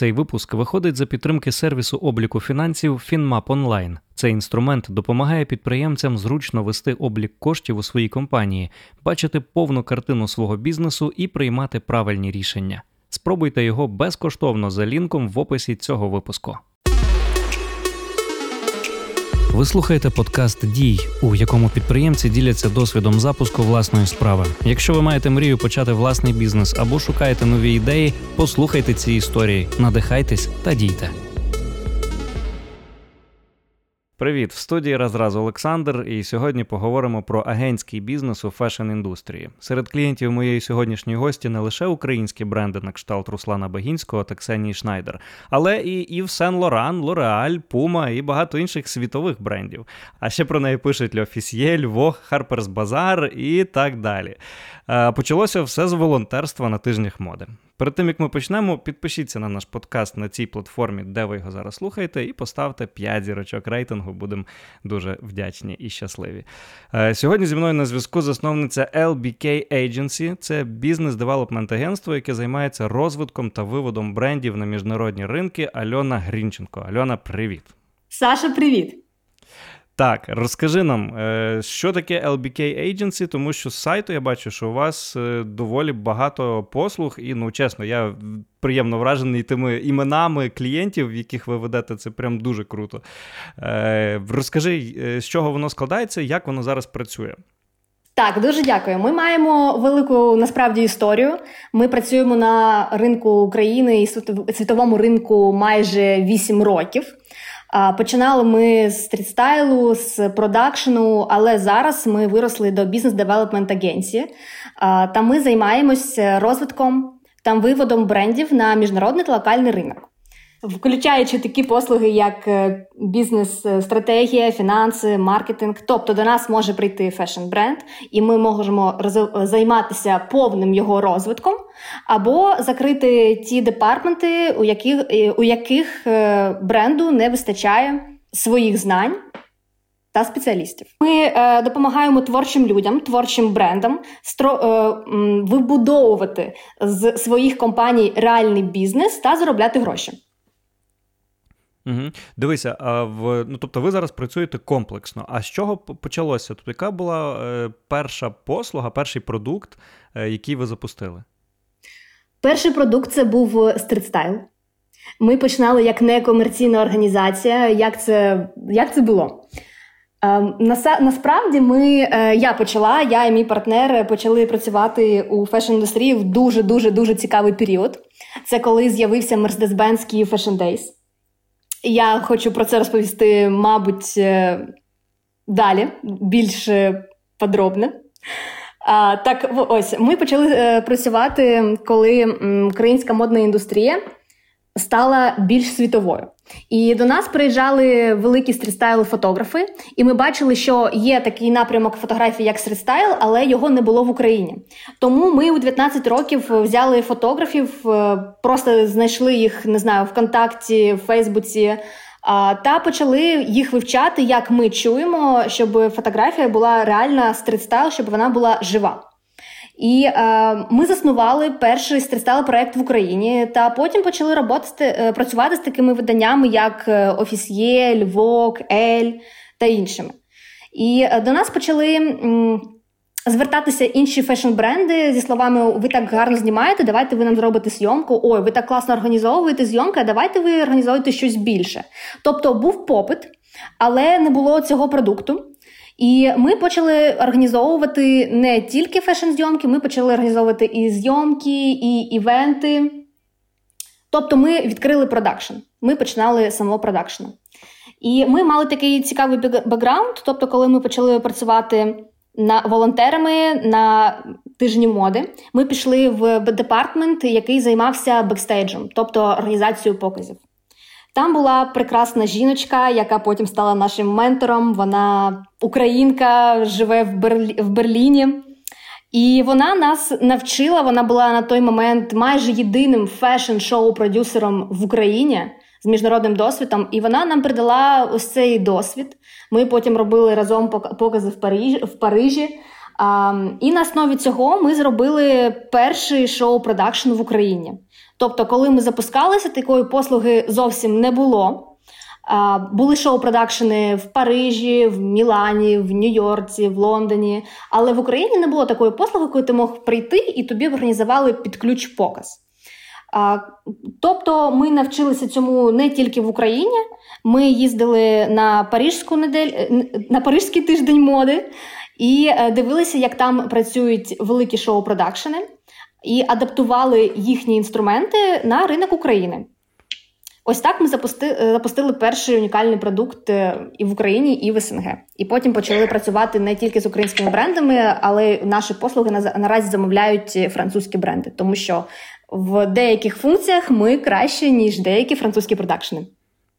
Цей випуск виходить за підтримки сервісу обліку фінансів FinMap Online. Цей інструмент допомагає підприємцям зручно вести облік коштів у своїй компанії, бачити повну картину свого бізнесу і приймати правильні рішення. Спробуйте його безкоштовно за лінком в описі цього випуску. Ви слухаєте подкаст Дій, у якому підприємці діляться досвідом запуску власної справи. Якщо ви маєте мрію почати власний бізнес або шукаєте нові ідеї, послухайте ці історії, надихайтесь та дійте. Привіт, в студії Разраз Олександр, і сьогодні поговоримо про агентський бізнес у фешн-індустрії. Серед клієнтів моєї сьогоднішньої гості не лише українські бренди на кшталт Руслана Багінського та Ксенії Шнайдер, але і Ів Сен Лоран, Лореаль, Пума і багато інших світових брендів. А ще про неї пишуть L'Officiel, Vogue, Harper's Bazaar і так далі. Е, почалося все з волонтерства на тижнях моди. Перед тим як ми почнемо, підпишіться на наш подкаст на цій платформі, де ви його зараз слухаєте, і поставте 5 зірочок рейтингу. Будемо дуже вдячні і щасливі. Е, сьогодні зі мною на зв'язку засновниця LBK Agency. Це бізнес-девелопмент агентство, яке займається розвитком та виводом брендів на міжнародні ринки. Альона Грінченко. Альона, привіт. Саша, привіт. Так, розкажи нам, е, що таке LBK Agency, тому що з сайту я бачу, що у вас е, доволі багато послуг, і ну чесно, я приємно вражений тими іменами клієнтів, яких ви ведете, це прям дуже круто. Е, розкажи, з чого воно складається, як воно зараз працює. Так, дуже дякую. Ми маємо велику насправді історію. Ми працюємо на ринку України і світовому ринку майже 8 років. Починали ми з стрітстайлу, з продакшену, але зараз ми виросли до бізнес-девелопмент агенції. Та ми займаємось розвитком та виводом брендів на міжнародний та локальний ринок включаючи такі послуги, як е, бізнес-стратегія, фінанси, маркетинг. Тобто до нас може прийти фешн-бренд, і ми можемо займатися повним його розвитком, або закрити ті департменти, у яких е, у яких е, бренду не вистачає своїх знань. Та спеціалістів ми е, допомагаємо творчим людям, творчим брендам стро, е, вибудовувати з своїх компаній реальний бізнес та заробляти гроші. Угу. Дивися, а в ну тобто ви зараз працюєте комплексно. А з чого почалося? Тобто, яка була е, перша послуга, перший продукт, е, який ви запустили? Перший продукт це був е, стрітстайл. Ми починали як некомерційна організація. Як це як це було? Е, насправді, ми, е, я почала, я і мій партнер почали працювати у фешн-індустрії в дуже дуже дуже цікавий період. Це коли з'явився Mercedes-Benz Kyiv Fashion Days. Я хочу про це розповісти, мабуть, е, далі, більш подробно. А, Так, ось ми почали е, працювати, коли українська модна індустрія стала більш світовою. І до нас приїжджали великі street style фотографи, і ми бачили, що є такий напрямок фотографії, як street style, але його не було в Україні. Тому ми у 19 років взяли фотографів, е, просто знайшли їх, не знаю, ВКонтакті, в Фейсбуці. Та почали їх вивчати, як ми хочемо, щоб фотографія була реальна street style, щоб вона була жива. І е, ми заснували перший street style проект в Україні, та потім почали роботи, е, працювати з такими виданнями, як L'Officiel, Vogue, Elle та іншими. І е, до нас почали м, звертатися інші фешн-бренди зі словами: ви так гарно знімаєте, давайте ви нам зробите зйомку. Ой, ви так класно організовуєте зйомки, а давайте ви організуєте щось більше. Тобто був попит, але не було цього продукту. І ми почали організовувати не тільки фешн-зйомки, ми почали організовувати і зйомки, і івенти. Тобто ми відкрили продакшн. Ми починали з самого продакшну. І ми мали такий цікавий бекграунд. Тобто, коли ми почали працювати на волонтерами на тижні моди, ми пішли в департмент, який займався бекстейджем, тобто організацією показів. Там була прекрасна жіночка, яка потім стала нашим ментором. Вона українка, живе в, Берлі... в Берліні. І вона нас навчила. Вона була на той момент майже єдиним фешн-шоу-продюсером в Україні з міжнародним досвідом. І вона нам придала ось цей досвід. Ми потім робили разом покази в Парижі. В Парижі. І на основі цього ми зробили перший шоу-продакшн в Україні. Тобто, коли ми запускалися, такої послуги зовсім не було. Були шоу-продакшени в Парижі, в Мілані, в Нью-Йорці, в Лондоні. Але в Україні не було такої послуги, коли ти мог прийти і тобі організували під ключ показ. Тобто ми навчилися цьому не тільки в Україні. Ми їздили на Парижську неделю, на Парижський тиждень моди і е, дивилися, як там працюють великі шоу-продакшени, і адаптували їхні інструменти на ринок України. Ось так ми запустили, е, запустили перший унікальний продукт е, і в Україні, і в СНГ. І потім почали працювати не тільки з українськими брендами, але наші послуги наразі замовляють французькі бренди, тому що в деяких функціях ми краще ніж деякі французькі продакшени.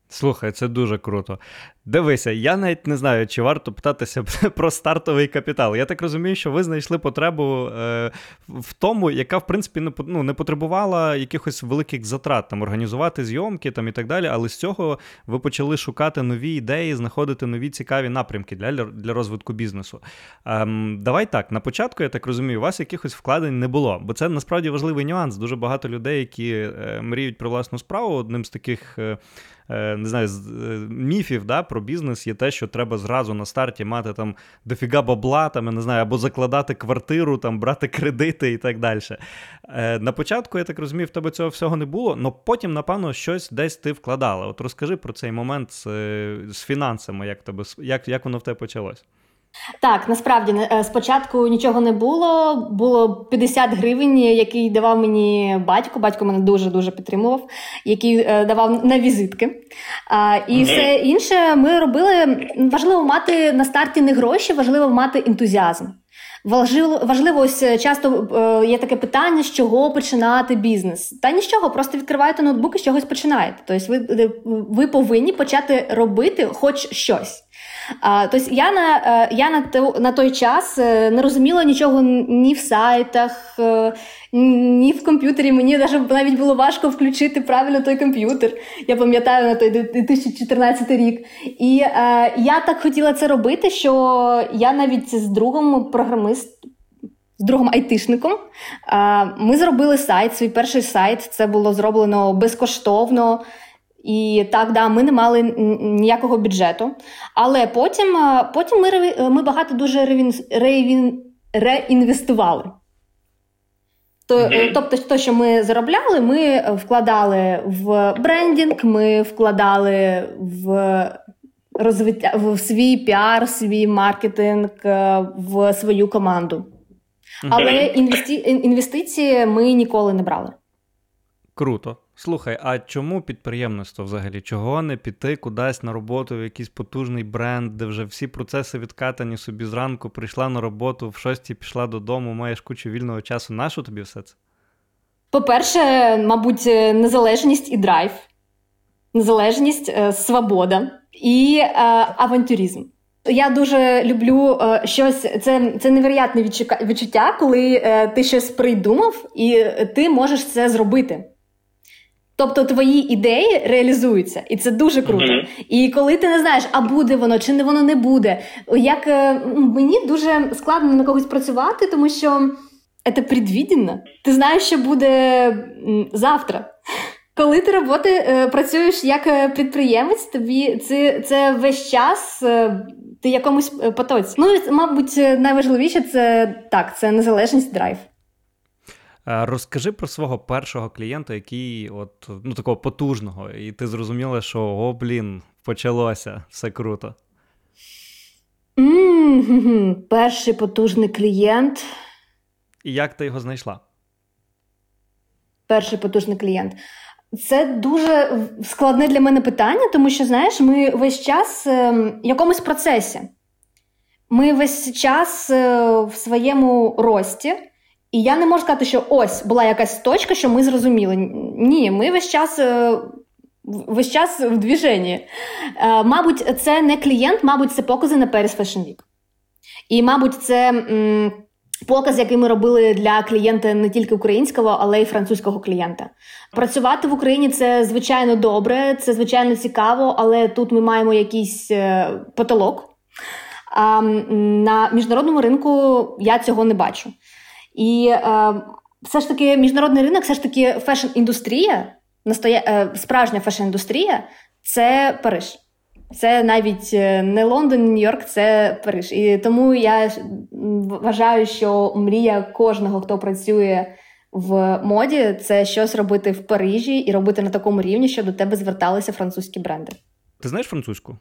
Слухай, це дуже круто. Дивися, я навіть не знаю, чи варто питатися про стартовий капітал. Я так розумію, що ви знайшли потребу е, в тому, яка, в принципі, не ну, не потребувала якихось великих затрат, там організувати зйомки там і так далі. Але з цього ви почали шукати нові ідеї, знаходити нові цікаві напрямки для для розвитку бізнесу. Ем, Давай так, на початку, я так розумію, у вас якихось вкладень не було, бо це насправді важливий нюанс. Дуже багато людей, які е, мріють про власну справу, одним з таких. Е, е не знаю, е, міфів да, про бізнес є те, що треба зразу на старті мати там дофіга бабла, там, я не знаю, або закладати квартиру, там, брати кредити і так далі. Е, На початку, я так розумію, в тебе цього всього не було, але потім, напевно, щось десь ти вкладала. От розкажи про цей момент з, з фінансами, як, тебе, як, як воно в тебе почалось. Так, насправді е, спочатку нічого не було. Було 50 гривень, який давав мені батько. Батько мене дуже дуже підтримував, який е, давав на візитки. І все інше ми робили. Важливо мати на старті не гроші, важливо мати ентузіазм. Важливо, важливо, ось е, часто е, є таке питання, з чого починати бізнес. Та нічого, просто відкриваєте ноутбук і з чогось починаєте. Тобто ви, ви повинні почати робити хоч щось. Тобто я на е, я на на той час е, не розуміла нічого ні в сайтах, е, ні в комп'ютері. Мені навіть було важко включити правильно той комп'ютер. Я пам'ятаю на той 2014 рік. І е, я так хотіла це робити, що я навіть з другом програмистом. З другом айтишником ми зробили сайт, свій перший сайт. Це було зроблено безкоштовно. І так, да, ми не мали ніякого бюджету. Але потім потім ми ми багато дуже реін, реінвестували. То, mm-hmm. Тобто, те, що ми заробляли, ми вкладали в брендінг, ми вкладали в розвиття в свій піар, свій маркетинг, е, в свою команду. Але інвести, інвестиції ми ніколи не брали. Круто. Слухай, а чому підприємництво взагалі? Чого не піти кудись на роботу в якийсь потужний бренд, де вже всі процеси відкатані собі зранку, прийшла на роботу, в шостій пішла додому, маєш кучу вільного часу. Нащо тобі все це? По-перше, мабуть, незалежність і драйв, незалежність, е, свобода і е, авантюризм. Я дуже люблю е, щось. Це це невероятне відчуття, коли е, ти щось придумав, і ти можеш це зробити. Тобто твої ідеї реалізуються, і це дуже круто. Mm-hmm. І коли ти не знаєш, а буде воно чи не воно не буде. Як е, мені дуже складно на когось працювати, тому що це предвідено. Ти знаєш, що буде завтра. Коли ти роботи е, працюєш як е, підприємець, тобі це це весь час ти якомусь потоці. Ну, мабуть, найважливіше це так, це незалежність драйв. Розкажи про свого першого клієнта, який от ну такого потужного, і ти зрозуміла, що о, блін, почалося все круто. Mm-hmm. Перший потужний клієнт. І як ти його знайшла? Перший потужний клієнт. Це дуже складне для мене питання, тому що, знаєш, ми весь час ем, в якомусь процесі. Ми весь час е, в своєму рості. І я не можу сказати, що ось була якась точка, що ми зрозуміли. Ні, ми весь час. Е, весь час в движенні. Е, мабуть, це не клієнт, мабуть, це покази на Paris Fashion Week. І, мабуть, це м, показ, який ми робили для клієнта не тільки українського, але й французького клієнта. Працювати в Україні це звичайно добре, це звичайно цікаво, але тут ми маємо якийсь е, потолок. А на міжнародному ринку я цього не бачу. І е, все ж таки, міжнародний ринок, все ж таки, фешн-індустрія, е, справжня фешн-індустрія це Париж. Це навіть е, не Лондон, Нью-Йорк, це Париж. І тому я вважаю, що мрія кожного, хто працює в моді, це щось робити в Парижі і робити на такому рівні, що до тебе зверталися французькі бренди. Ти знаєш французьку?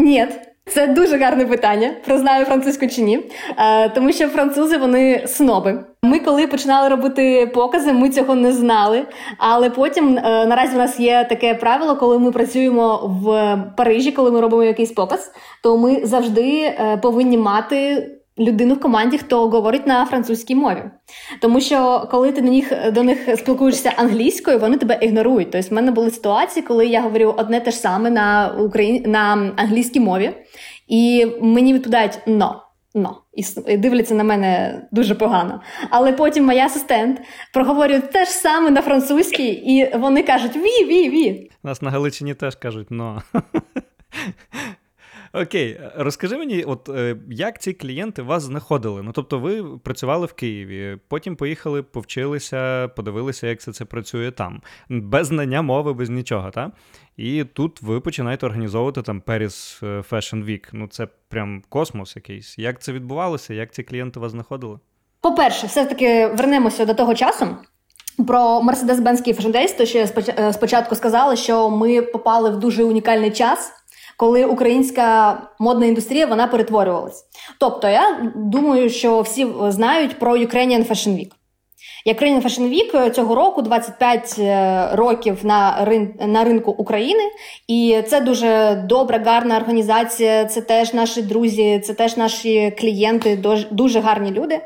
Ні, це дуже гарне питання. Про знаю французьку чи ні. Е, тому що французи вони сноби. Ми, коли починали робити покази, ми цього не знали. Але потім е, наразі в нас є таке правило, коли ми працюємо в Парижі, коли ми робимо якийсь показ, то ми завжди е, повинні мати людину в команді, хто говорить на французькій мові. Тому що коли ти до них до них спілкуєшся англійською, вони тебе ігнорують. Тобто в мене були ситуації, коли я говорю одне те ж саме на Україн... на англійській мові, і мені відповідають «но». No. і дивляться на мене дуже погано. Але потім моя асистент проговорює те ж саме на французькій, і вони кажуть ві, ві, ві. Нас на Галичині теж кажуть но. Окей, розкажи мені, от е, як ці клієнти вас знаходили? Ну тобто, ви працювали в Києві, потім поїхали, повчилися, подивилися, як це це працює там, без знання мови, без нічого, так? І тут ви починаєте організовувати там Paris е, Fashion Week. Ну це прям космос якийсь. Як це відбувалося? Як ці клієнти вас знаходили? По-перше, все-таки вернемося до того часу. Про Mercedes-Benz Fashion Days, то що я е, спочатку сказала, що ми попали в дуже унікальний час коли українська модна індустрія вона перетворювалась. Тобто, я думаю, що всі знають про Ukrainian Fashion Week. Ukrainian Fashion Week цього року 25 е, років на рин... на ринку України, і це дуже добра, гарна організація. Це теж наші друзі, це теж наші клієнти, дуже гарні люди. Е,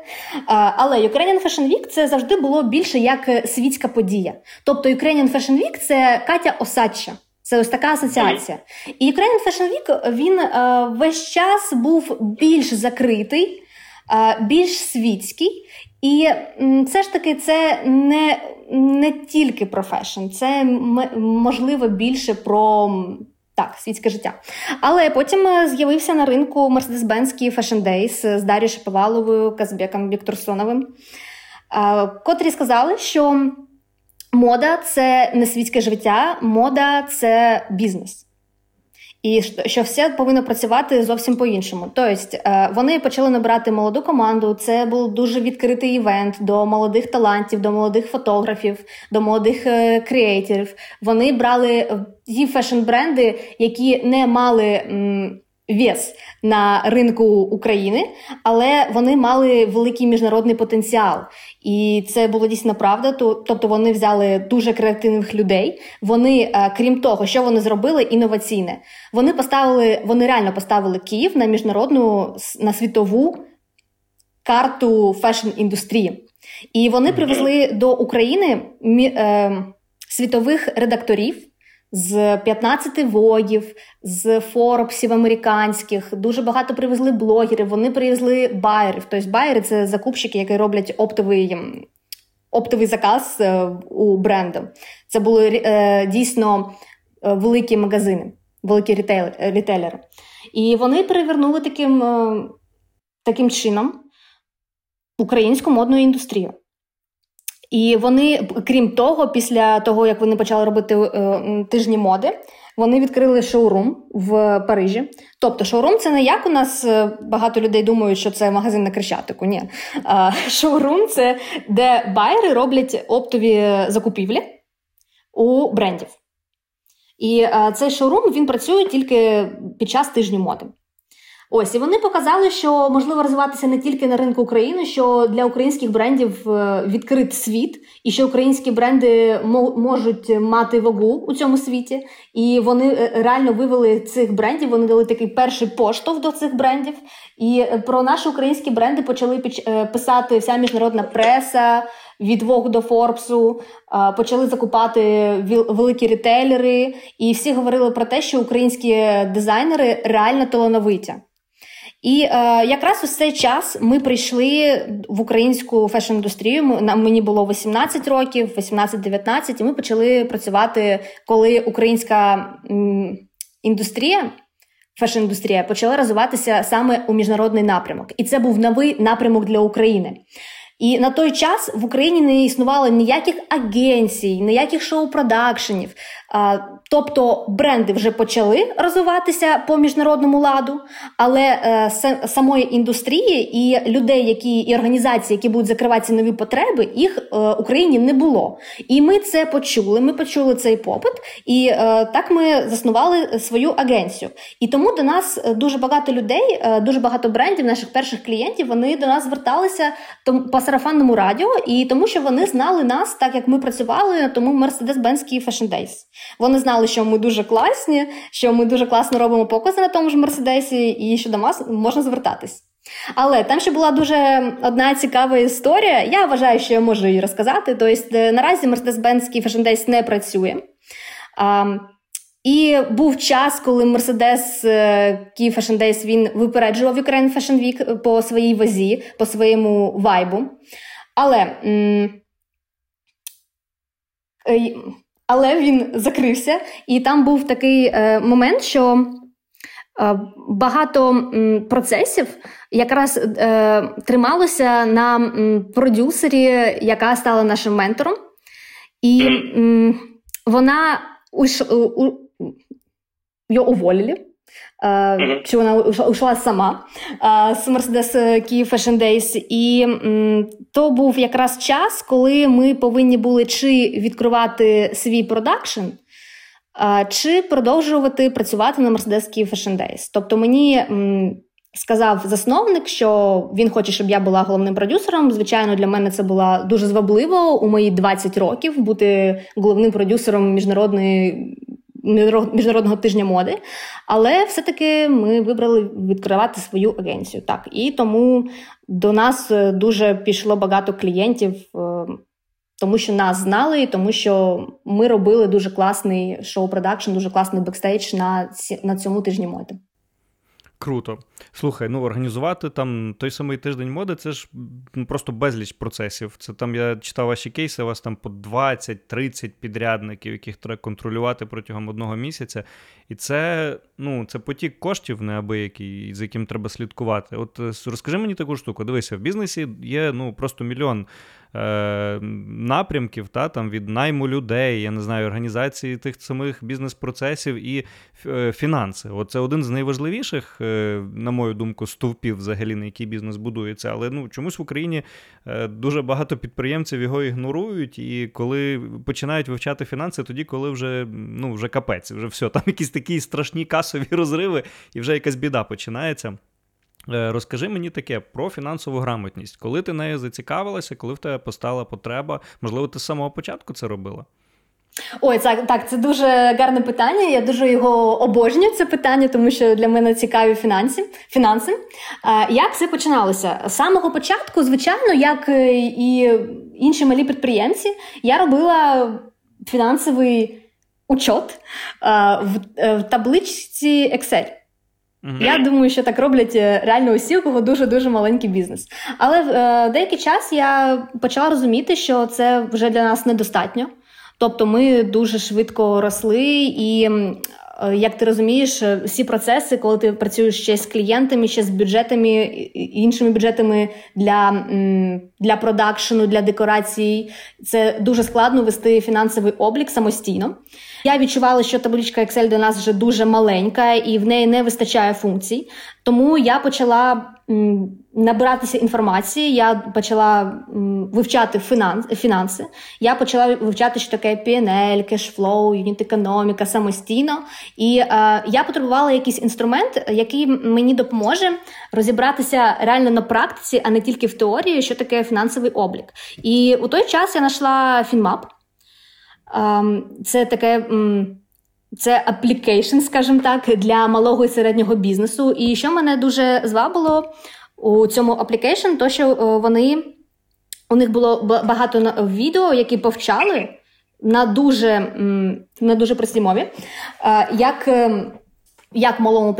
але Ukrainian Fashion Week це завжди було більше як світська подія. Тобто, Ukrainian Fashion Week – це Катя Осадча. Це ось така асоціація. І Ukrainian Fashion Week, він е, весь час був більш закритий, е, більш світський. І все ж таки це не не тільки про фешн, це можливо більше про так, світське життя. Але потім е, з'явився на ринку Mercedes-Benz Fashion Days з Дар'єю Шаповаловою, Казбеком Бектурсуновим, е, котрі сказали, що. Мода це не світське життя, мода це бізнес. І що все повинно працювати зовсім по-іншому. Тобто вони почали набирати молоду команду. Це був дуже відкритий івент до молодих талантів, до молодих фотографів, до молодих е, креаторів. Вони брали ті фешн-бренди, які не мали вес на ринку України, але вони мали великий міжнародний потенціал. І це було дійсно правда. Тобто вони взяли дуже креативних людей. Вони, е, крім того, що вони зробили, інноваційне. Вони поставили, вони реально поставили Київ на міжнародну на світову карту фешн-індустрії. І вони привезли до України е, світових редакторів з 15 вогів, з форбсів американських. Дуже багато привезли блогерів. Вони привезли байерів. Тобто байери це закупщики, які роблять оптовий оптовий заказ е, у бренду. Це були е, дійсно е, великі магазини, великі рітейлери. І вони перевернули таким, таким чином українську модну індустрію. І вони, крім того, після того як вони почали робити е, тижні моди, вони відкрили шоурум в Парижі. Тобто, шоурум це не як у нас е, багато людей думають, що це магазин на Крещатику. Ні. Шоурум це де байери роблять оптові закупівлі у брендів. І а, цей шоурум він працює тільки під час тижню моди. Ось і вони показали, що можливо розвиватися не тільки на ринку України, що для українських брендів е, відкрит світ, і що українські бренди можуть мати вагу у цьому світі. І вони е, реально вивели цих брендів. Вони дали такий перший поштовх до цих брендів. І е, про наші українські бренди почали писати вся міжнародна преса. Від Vogue до Форбсу почали закупати великі рітейлери, і всі говорили про те, що українські дизайнери реально талановиті. І е, якраз у цей час ми прийшли в українську фешн-індустрію. Нам мені було 18 років, 18-19, і ми почали працювати, коли українська м, індустрія фешн-індустрія почала розвиватися саме у міжнародний напрямок, і це був новий напрямок для України. І на той час в Україні не існувало ніяких агенцій, ніяких шоу-продакшенів. Тобто бренди вже почали розвиватися по міжнародному ладу, але е, самої індустрії і людей, які і організації, які будуть закривати ці нові потреби, їх е, Україні не було. І ми це почули. Ми почули цей попит, і е, так ми заснували свою агенцію. І тому до нас дуже багато людей, дуже багато брендів, наших перших клієнтів, вони до нас зверталися по сарафанному радіо, і тому, що вони знали нас, так як ми працювали на тому Mercedes-Benz Fashion Days. Вони знали, що ми дуже класні, що ми дуже класно робимо покази на тому ж Мерседесі, і що до нас можна звертатись. Але там ще була дуже одна цікава історія. Я вважаю, що я можу її розказати. Тобто, наразі Mercedes-Benz Days не працює. А, і був час, коли Mercedes Key Fashion Days він випереджував Ukraine Fashion Week по своїй вазі, по своєму вайбу. Але. М- але він закрився, і там був такий е, момент, що е, багато процесів якраз е, трималося на м, продюсері, яка стала нашим ментором, і м, вона уш, у, її уволили. Uh, що вона ушла сама uh, з Mercedes Kyiv Fashion Days. І то був якраз час, коли ми повинні були чи відкривати свій продакшн, чи продовжувати працювати на Mercedes Kyiv Fashion Days. Тобто мені сказав засновник, що він хоче, щоб я була головним продюсером. Звичайно, для мене це було дуже звабливо у мої 20 років бути головним продюсером міжнародної міжнародного тижня моди, але все-таки ми вибрали відкривати свою агенцію. Так, і тому до нас е, дуже пішло багато клієнтів, е, тому що нас знали, і тому що ми робили дуже класний шоу-продакшн, дуже класний бекстейдж на на цьому тижні моди. Круто. Слухай, ну організувати там той самий тиждень моди, це ж ну, просто безліч процесів. Це там я читав ваші кейси, у вас там по 20-30 підрядників, яких треба контролювати протягом одного місяця. І це ну, це потік коштів неабиякий, з яким треба слідкувати. От е, розкажи мені таку штуку. Дивися, в бізнесі є ну, просто мільйон е, напрямків, та, там, від найму людей, я не знаю, організації тих самих бізнес-процесів і е, фінанси. От Це один з найважливіших, е, на мою думку, стовпів, взагалі, на який бізнес будується. Але ну, чомусь в Україні дуже багато підприємців його ігнорують, і коли починають вивчати фінанси, тоді, коли вже ну, вже капець, вже все, там якісь такі страшні касові розриви, і вже якась біда починається. Е, розкажи мені таке про фінансову грамотність. Коли ти нею зацікавилася, коли в тебе постала потреба, можливо, ти з самого початку це робила? Ой, так, так, це дуже гарне питання. Я дуже його обожнюю, це питання, тому що для мене цікаві фінанси. фінанси. Як все починалося? З самого початку, звичайно, як і інші малі підприємці, я робила фінансовий учот в, в табличці Excel. Я думаю, що так роблять е, реально усі, у кого дуже дуже маленький бізнес. Але е, деякий час я почала розуміти, що це вже для нас недостатньо. Тобто, ми дуже швидко росли, і як ти розумієш, всі процеси, коли ти працюєш ще з клієнтами, ще з бюджетами іншими бюджетами для для продакшену, для декорацій, це дуже складно вести фінансовий облік самостійно. Я відчувала, що табличка Excel для нас вже дуже маленька і в неї не вистачає функцій. Тому я почала набиратися інформації, я почала вивчати фінанс, фінанси. Я почала вивчати, що таке PNL, кешфлоу, юніт економіка самостійно. І е, я потребувала якийсь інструмент, який мені допоможе розібратися реально на практиці, а не тільки в теорії, що таке фінансовий облік. І у той час я знайшла Finmap. Це таке. Це application, скажімо так, для малого і середнього бізнесу. І що мене дуже звабило у цьому application, то що е, вони у них було багато відео, які повчали на дуже на дуже простій мові, е, як е, як малому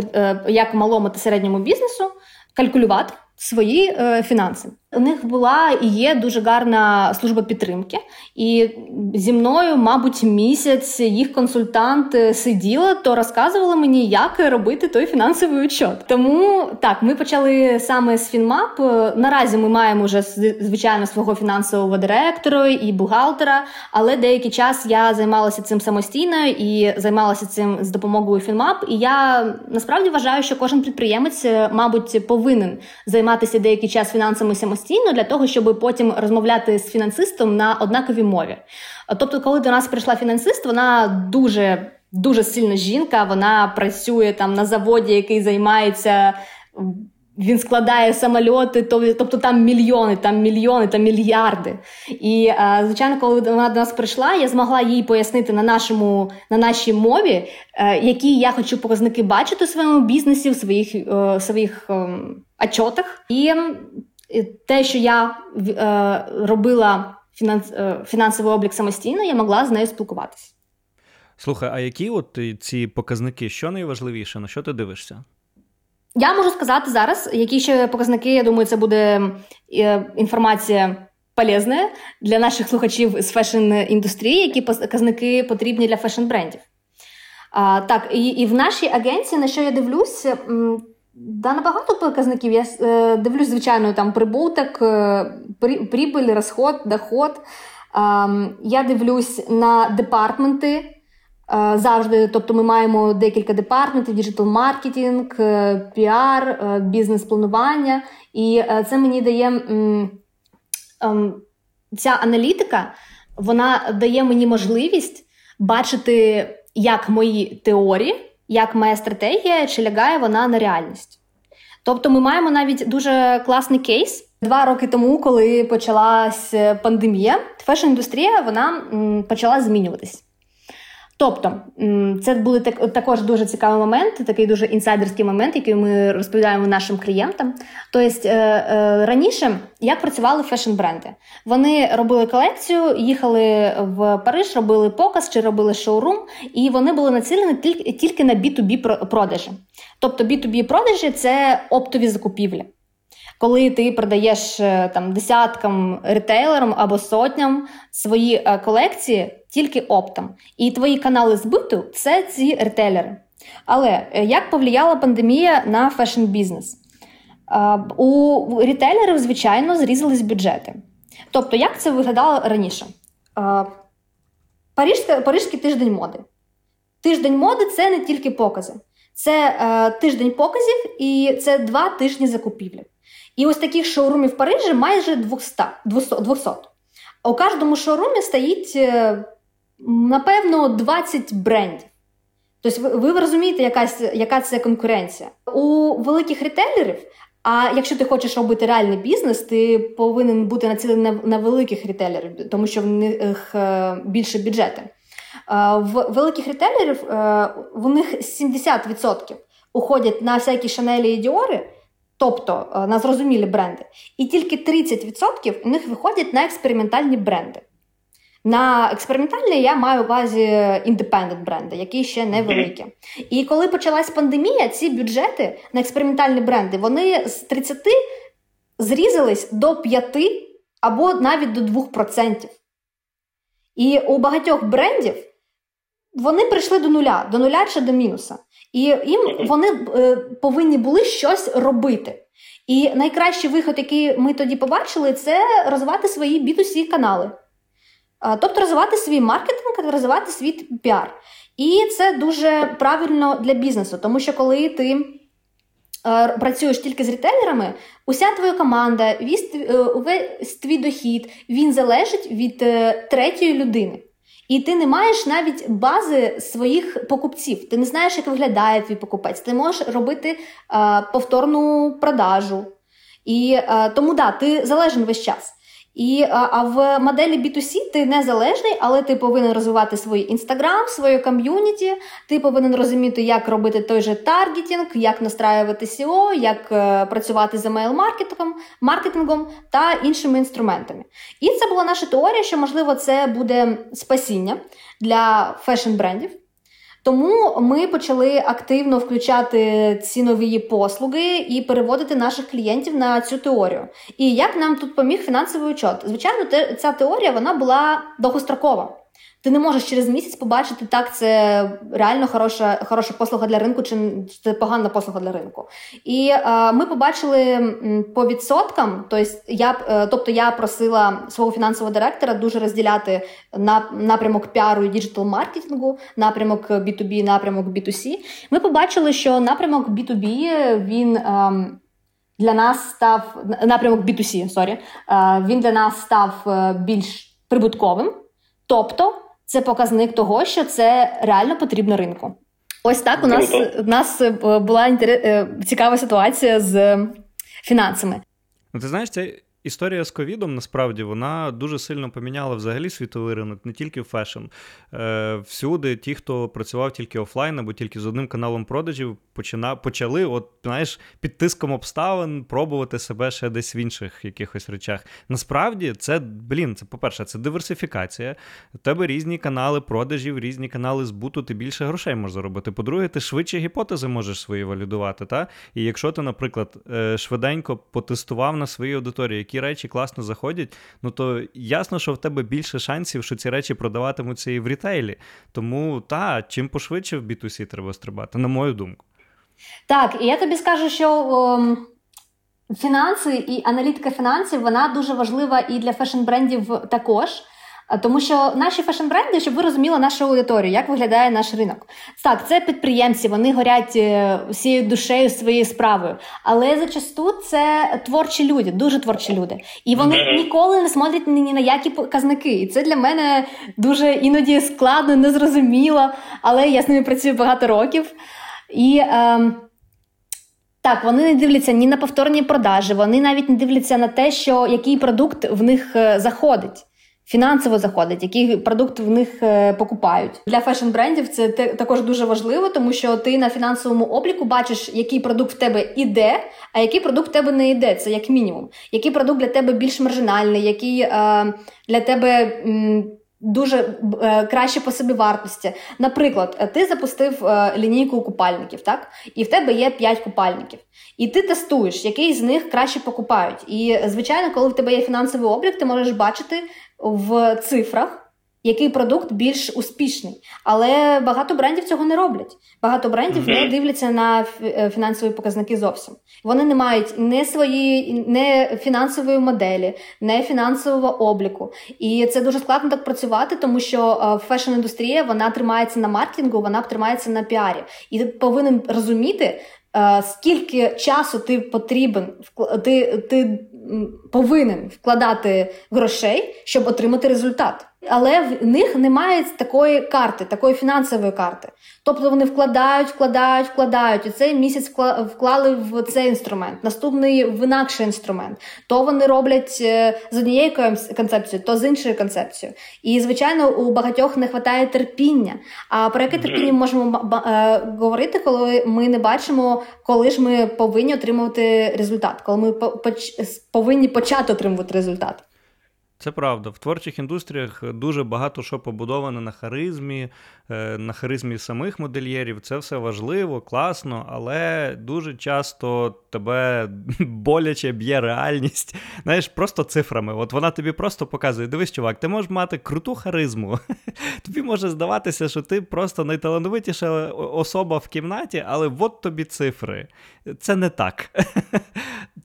як малому та середньому бізнесу калькулювати свої фінанси. У них була і є дуже гарна служба підтримки, і зі мною, мабуть, місяць їх консультант сиділа, то розказувала мені, як робити той фінансовий учет. Тому так, ми почали саме з Фінмап. Наразі ми маємо вже звичайно свого фінансового директора і бухгалтера, але деякий час я займалася цим самостійно і займалася цим з допомогою Фінмап. І я насправді вважаю, що кожен підприємець, мабуть, повинен займатися деякий час фінансами самостійно для того, щоб потім розмовляти з фінансистом на однаковій мові. Тобто, коли до нас прийшла фінансист, вона дуже дуже сильна жінка. Вона працює там на заводі, який займається. Він складає самольоти, тобто там мільйони, там мільйони, там мільярди. І звичайно, коли вона до нас прийшла, я змогла їй пояснити на нашому на нашій мові, е, які я хочу показники бачити у своєму бізнесі, в своїх е, своїх ем, отчотах. І те, що я е, робила фінанс, е, фінансовий облік самостійно, я могла з нею спілкуватися. Слухай, а які от ці показники, що найважливіше, на що ти дивишся? Я можу сказати зараз, які ще показники, я думаю, це буде е, інформація полезна для наших слухачів з фешн-індустрії, які показники потрібні для фешн-брендів. А, Так, і і в нашій агенції, на що я дивлюсь, Да, на багато показників. Я е, дивлюсь, звичайно, там прибуток, е, прибыль, расход, доход. Е, я дивлюсь на департменти. Е, завжди, тобто ми маємо декілька департментів: діджитал-маркетинг, піар, е, бізнес-планування. І е, це мені дає ем, ця аналітика, вона дає мені можливість бачити, як мої теорії як моя стратегія, чи лягає вона на реальність. Тобто, ми маємо навіть дуже класний кейс. Два роки тому, коли почалась пандемія, фешн-індустрія вона почала змінюватись. Тобто, це були також дуже цікавий момент, такий дуже інсайдерський момент, який ми розповідаємо нашим клієнтам. Тобто, раніше як працювали фешн-бренди? Вони робили колекцію, їхали в Париж, робили показ чи робили шоурум, і вони були націлені тільки на B2B продажі. Тобто, B2B продажі це оптові закупівлі. Коли ти продаєш е, там десяткам ретейлерам або сотням свої е, колекції тільки оптом, і твої канали збуту це ці ретейлери. Але е, як повлияла пандемія на фешн-бізнес? У ретейлерів, звичайно, зрізались бюджети. Тобто, як це виглядало раніше? Парижський, Парижський тиждень моди. Тиждень моди це не тільки покази, це е, тиждень показів і це два тижні закупівлі. І ось таких шоурумів в Парижі майже 200. 200. У кожному шоурумі стоїть, е, напевно, 20 брендів. Тобто, ви, розумієте, яка, яка це конкуренція. У великих ретейлерів, а якщо ти хочеш робити реальний бізнес, ти повинен бути націлений на, на великих ретейлерів, тому що в них е, більше бюджети. Е, в великих ретейлерів в них 70% уходять на всякі шанелі і діори. Тобто е, на зрозумілі бренди. І тільки 30% у них виходять на експериментальні бренди. На експериментальні я маю в увазі індепендент бренди, які ще невеликі. І коли почалась пандемія, ці бюджети на експериментальні бренди вони з 30 зрізались до 5 або навіть до 2%. І у багатьох брендів вони прийшли до нуля, до нуля чи до мінуса. І їм вони е, повинні були щось робити. І найкращий виход, який ми тоді побачили, це розвивати свої B2C канали. Тобто розвивати свій маркетинг, розвивати свій піар. І це дуже правильно для бізнесу, тому що коли ти е, працюєш тільки з ретейлерами, уся твоя команда, весь твій дохід, він залежить від е, третьої людини. І ти не маєш навіть бази своїх покупців. Ти не знаєш, як виглядає твій покупець. Ти можеш робити а, повторну продажу. І а, тому да, ти залежен весь час. І а, в моделі B2C ти незалежний, але ти повинен розвивати свій інстаграм, своє ком'юніті. Ти повинен розуміти, як робити той же таргетинг, як настраювати SEO, як е, працювати з емейл-маркетингом маркетингом та іншими інструментами. І це була наша теорія, що можливо це буде спасіння для фешн-брендів. Тому ми почали активно включати ці нові послуги і переводити наших клієнтів на цю теорію. І як нам тут поміг фінансовий учет? Звичайно, ця теорія вона була довгострокова. Ти не можеш через місяць побачити, так це реально хороша хороша послуга для ринку, чи це погана послуга для ринку. І е, ми побачили по відсоткам. Тобто я е, тобто я просила свого фінансового директора дуже розділяти на напрямок піару і діджитал маркетингу, напрямок B2B, напрямок B2C. Ми побачили, що напрямок B2B він. Е, для нас став напрямок B2C, sorry, е, він для нас став е, більш прибутковим. Тобто це показник того, що це реально потрібно ринку. Ось так у нас у нас е, була інтер... цікава ситуація з фінансами. Ну, ти знаєш, це Історія з ковідом насправді вона дуже сильно поміняла взагалі світовий ринок, не тільки фешн. Е, Всюди, ті, хто працював тільки офлайн або тільки з одним каналом продажів, почали, от знаєш, під тиском обставин пробувати себе ще десь в інших якихось речах. Насправді, це блін, це по-перше, це диверсифікація. У тебе різні канали продажів, різні канали збуту, ти більше грошей можеш заробити. По-друге, ти швидше гіпотези можеш свої валідувати. Та? І якщо ти, наприклад, е, швиденько потестував на своїй аудиторії, які такі речі класно заходять, ну то ясно, що в тебе більше шансів, що ці речі продаватимуться і в рітейлі. Тому та, чим пошвидше в B2C треба стрибати, на мою думку. Так, і я тобі скажу, що. О... Фінанси і аналітика фінансів вона дуже важлива і для фешн-брендів також. Тому що наші фешн-бренди, щоб ви розуміли нашу аудиторію, як виглядає наш ринок. Так, це підприємці, вони горять всією душею своєю справою. Але зачасту це творчі люди, дуже творчі люди. І вони ніколи не смотрять ні на які показники. І це для мене дуже іноді складно, незрозуміло, але я з ними працюю багато років. І е, так, вони не дивляться ні на повторні продажі, вони навіть не дивляться на те, що який продукт в них е, заходить фінансово заходить, який продукт в них е, покупають. Для фешн-брендів це також дуже важливо, тому що ти на фінансовому обліку бачиш, який продукт в тебе іде, а який продукт в тебе не йде. Це як мінімум. Який продукт для тебе більш маржинальний, який е, для тебе. М, Дуже е, краще по собі вартості. Наприклад, ти запустив е, лінійку купальників, так? І в тебе є 5 купальників. І ти тестуєш, який з них краще покупають. І, звичайно, коли в тебе є фінансовий облік, ти можеш бачити, в цифрах. Який продукт більш успішний, але багато брендів цього не роблять. Багато брендів mm-hmm. не дивляться на е, фінансові показники зовсім. Вони не мають не свої, не фінансової моделі, не фінансового обліку. І це дуже складно так працювати, тому що е, фешн-індустрія вона тримається на маркетингу, вона тримається на піарі. І ти повинен розуміти, Е, скільки часу ти потрібен, ти, ти повинен вкладати грошей, щоб отримати результат але в них немає такої карти, такої фінансової карти. Тобто вони вкладають, вкладають, вкладають. І цей місяць вклали в цей інструмент, наступний в інакший інструмент. То вони роблять е, з однією концепцією, то з іншою концепцією. І, звичайно, у багатьох не вистачає терпіння. А про яке терпіння ми можемо е, говорити, коли ми не бачимо, коли ж ми повинні отримувати результат, коли ми повинні почати отримувати результат. Це правда. В творчих індустріях дуже багато що побудовано на харизмі, е, на харизмі самих модельєрів. Це все важливо, класно, але дуже часто тебе боляче б'є реальність. Знаєш, просто цифрами. От вона тобі просто показує: дивись, чувак, ти можеш мати круту харизму. Тобі може здаватися, що ти просто найталановитіша особа в кімнаті, але от тобі цифри. Це не так.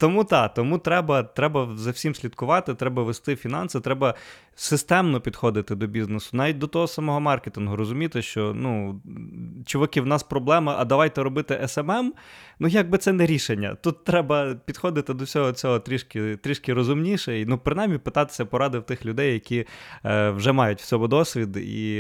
Тому так, тому треба треба за всім слідкувати, треба вести фінанси, треба системно підходити до бізнесу, навіть до того самого маркетингу. Розуміти, що ну, чуваки, в нас проблема, а давайте робити SMM, Ну, якби це не рішення. Тут треба підходити до всього цього трішки трішки розумніше, і ну, принаймні питатися поради в тих людей, які е, вже мають в цьому досвід, і,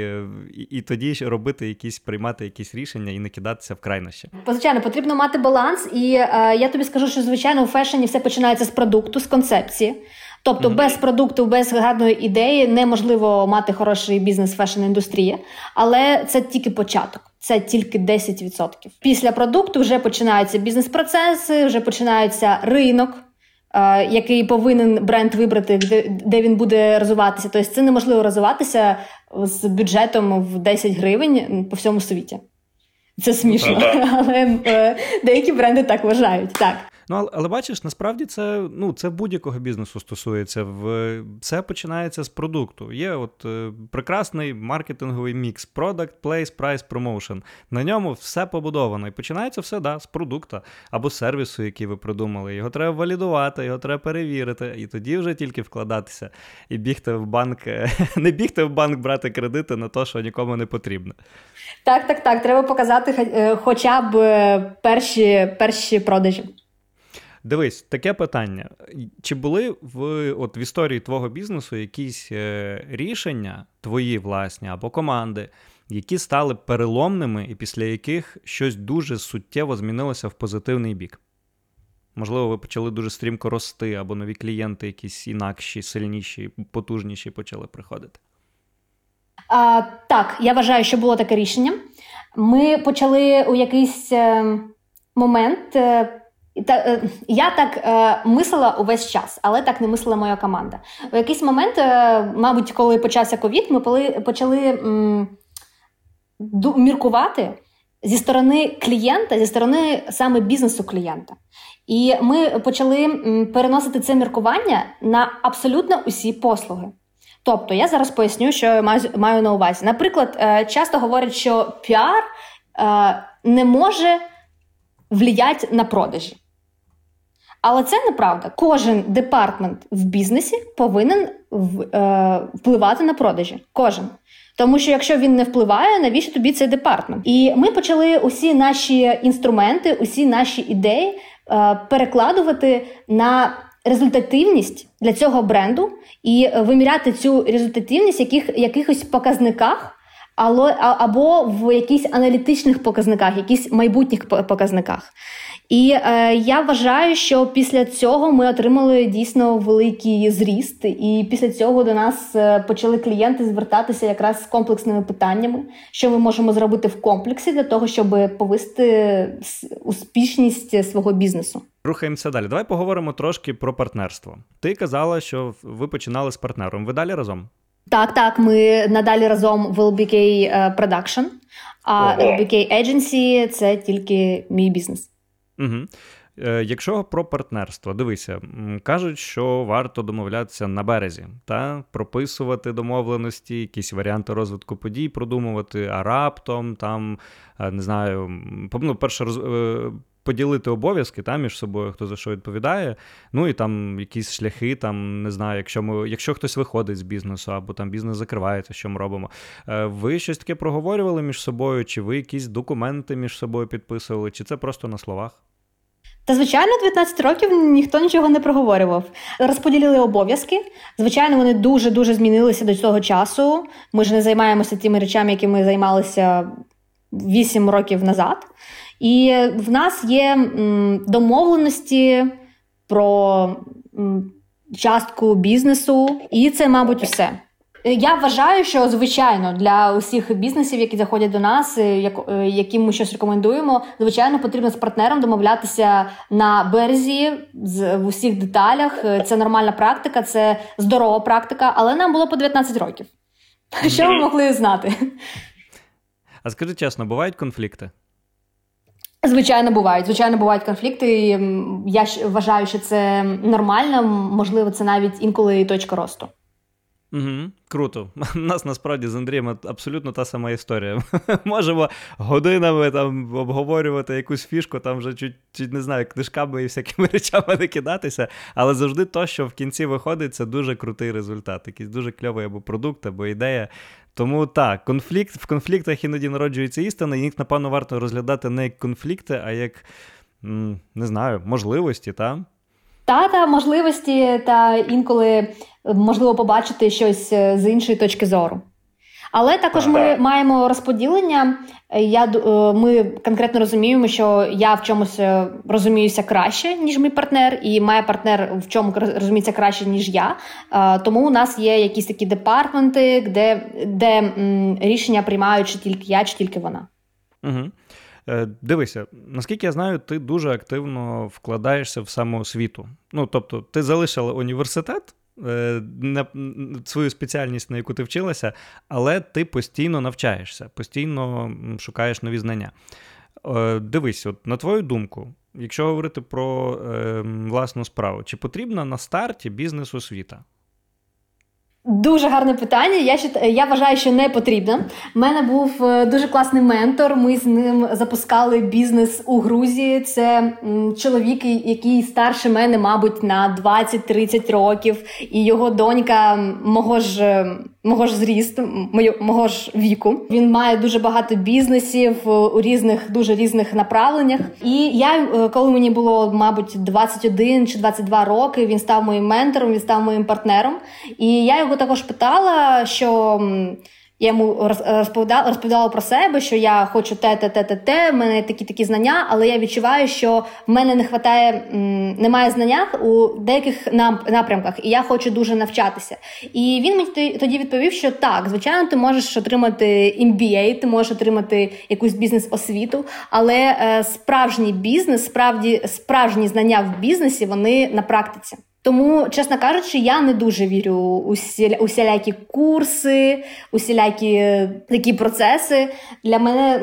і і, тоді робити якісь, приймати якісь рішення і не кидатися в крайнощі. Звичайно, потрібно мати баланс, і е, я тобі скажу, що звичайно у фешені все починається з продукту, з концепції. Тобто mm-hmm. без продукту, без гарної ідеї неможливо мати хороший бізнес фешн індустрії, але це тільки початок. Це тільки 10%. Після продукту вже починаються бізнес-процеси, вже починається ринок. е, який повинен бренд вибрати, де, він буде розвиватися. Тобто це неможливо розвиватися з бюджетом в 10 гривень по всьому світі. Це смішно, але е, деякі бренди так вважають. Так. Ну, але, бачиш, насправді це ну, це будь-якого бізнесу стосується. В, Все починається з продукту. Є от е, прекрасний маркетинговий мікс: Product, Place, Price, Promotion. На ньому все побудовано. І починається все да, з продукту або сервісу, який ви придумали. Його треба валідувати, його треба перевірити, і тоді вже тільки вкладатися і бігти в банк, не бігти в банк, брати кредити на те, що нікому не потрібно. Так, так, так. Треба показати е, хоча б е, перші, перші продажі. Дивись, таке питання. Чи були в от в історії твого бізнесу якісь е, рішення, твої власні або команди, які стали переломними, і після яких щось дуже суттєво змінилося в позитивний бік? Можливо, ви почали дуже стрімко рости, або нові клієнти, якісь інакші, сильніші, потужніші почали приходити? А, Так, я вважаю, що було таке рішення. Ми почали у якийсь е, момент. Та, е, я так е, мислила увесь час, але так не мислила моя команда. У якийсь момент, е, мабуть, коли почався ковід, ми почали м, ду, міркувати зі сторони клієнта, зі сторони саме бізнесу клієнта. І ми почали м, переносити це міркування на абсолютно усі послуги. Тобто, я зараз поясню, що я маю, маю на увазі. Наприклад, е, часто говорять, що піар е, не може вліяти на продажі. Але це неправда. Кожен департмент в бізнесі повинен впливати на продажі. Кожен. Тому що якщо він не впливає, навіщо тобі цей департмент? І ми почали усі наші інструменти, усі наші ідеї перекладувати на результативність для цього бренду і виміряти цю результативність в яких, якихось показниках, або в якихось аналітичних показниках, якихось майбутніх показниках. І е, я вважаю, що після цього ми отримали дійсно великий зріст, і після цього до нас е, почали клієнти звертатися якраз з комплексними питаннями, що ми можемо зробити в комплексі для того, щоб повисти успішність свого бізнесу. Рухаємося далі. Давай поговоримо трошки про партнерство. Ти казала, що ви починали з партнером. Ви далі разом? Так, так. Ми надалі разом в LBK е, Production, а LBK Agency – це тільки мій бізнес. Угу. Якщо про партнерство, дивися, кажуть, що варто домовлятися на березі, та прописувати домовленості, якісь варіанти розвитку подій, продумувати, а раптом там е, не знаю, ну, перше роз... Е, поділити обов'язки та, між собою, хто за що відповідає. Ну і там якісь шляхи, там не знаю, якщо ми, якщо хтось виходить з бізнесу, або там бізнес закривається, що ми робимо. Ви щось таке проговорювали між собою, чи ви якісь документи між собою підписували, чи це просто на словах? Та, звичайно, 19 років ніхто нічого не проговорював. Розподілили обов'язки. Звичайно, вони дуже дуже змінилися до цього часу. Ми ж не займаємося тими речами, якими займалися 8 років назад. І в нас є домовленості про частку бізнесу, і це, мабуть, все. Я вважаю, що звичайно для усіх бізнесів, які заходять до нас, е, е, яким ми щось рекомендуємо, звичайно, потрібно з партнером домовлятися на березі з в усіх деталях. Е, це нормальна практика, це здорова практика, але нам було по 19 років. Що ви могли знати? А скажи чесно, бувають конфлікти? Звичайно, бувають. Звичайно, бувають конфлікти. Я вважаю, що це нормально, можливо, це навіть інколи і точка росту. Угу, Круто. У нас насправді з Андрієм абсолютно та сама історія. Можемо годинами там обговорювати якусь фішку, там вже чуть, чуть не знаю, книжками і всякими речами не кидатися, але завжди то, що в кінці виходить, це дуже крутий результат. Якийсь дуже кльовий або продукт, або ідея. Тому так, конфлікт в конфліктах іноді народжується істина, і їх, напевно, варто розглядати не як конфлікти, а як не знаю, можливості? Та, та можливості, та інколи можливо побачити щось е, з іншої точки зору. Але також ми маємо розподілення. Я, е, Ми конкретно розуміємо, що я в чомусь е, розуміюся краще, ніж мій партнер, і має партнер в чому розуміється краще, ніж я. Тому у нас є якісь такі департменти, де де м, рішення приймають чи тільки я, чи тільки вона. Угу. Е, дивися, наскільки я знаю, ти дуже активно вкладаєшся в самоосвіту. Ну, тобто, ти залишила університет, е, свою спеціальність, на яку ти вчилася, але ти постійно навчаєшся, постійно шукаєш нові знання. Е, дивись, от на твою думку, якщо говорити про е, власну справу, чи потрібна на старті бізнес-освіта? Дуже гарне питання. Я я вважаю, що не потрібно. У мене був е, дуже класний ментор. Ми з ним запускали бізнес у Грузії. Це чоловік, який старше мене, мабуть, на 20-30 років, і його донька мого ж мого ж зрісту, мого ж віку. Він має дуже багато бізнесів е, у різних, дуже різних направленнях. І я, е, коли мені було, мабуть, 21 чи 22 роки, він став моїм ментором, він став моїм партнером. І я його також питала, що. Я йому розповідала розповідала про себе, що я хочу те, те, те, те, те, в мене такі такі знання, але я відчуваю, що в мене не вистачає, немає знання у деяких напрямках, і я хочу дуже навчатися. І він мені тоді відповів, що так, звичайно, ти можеш отримати MBA, ти можеш отримати якусь бізнес-освіту, але е, справжній бізнес, справді справжні знання в бізнесі, вони на практиці. Тому, чесно кажучи, я не дуже вірю у усілякі курси, усілякі е, такі процеси. Для мене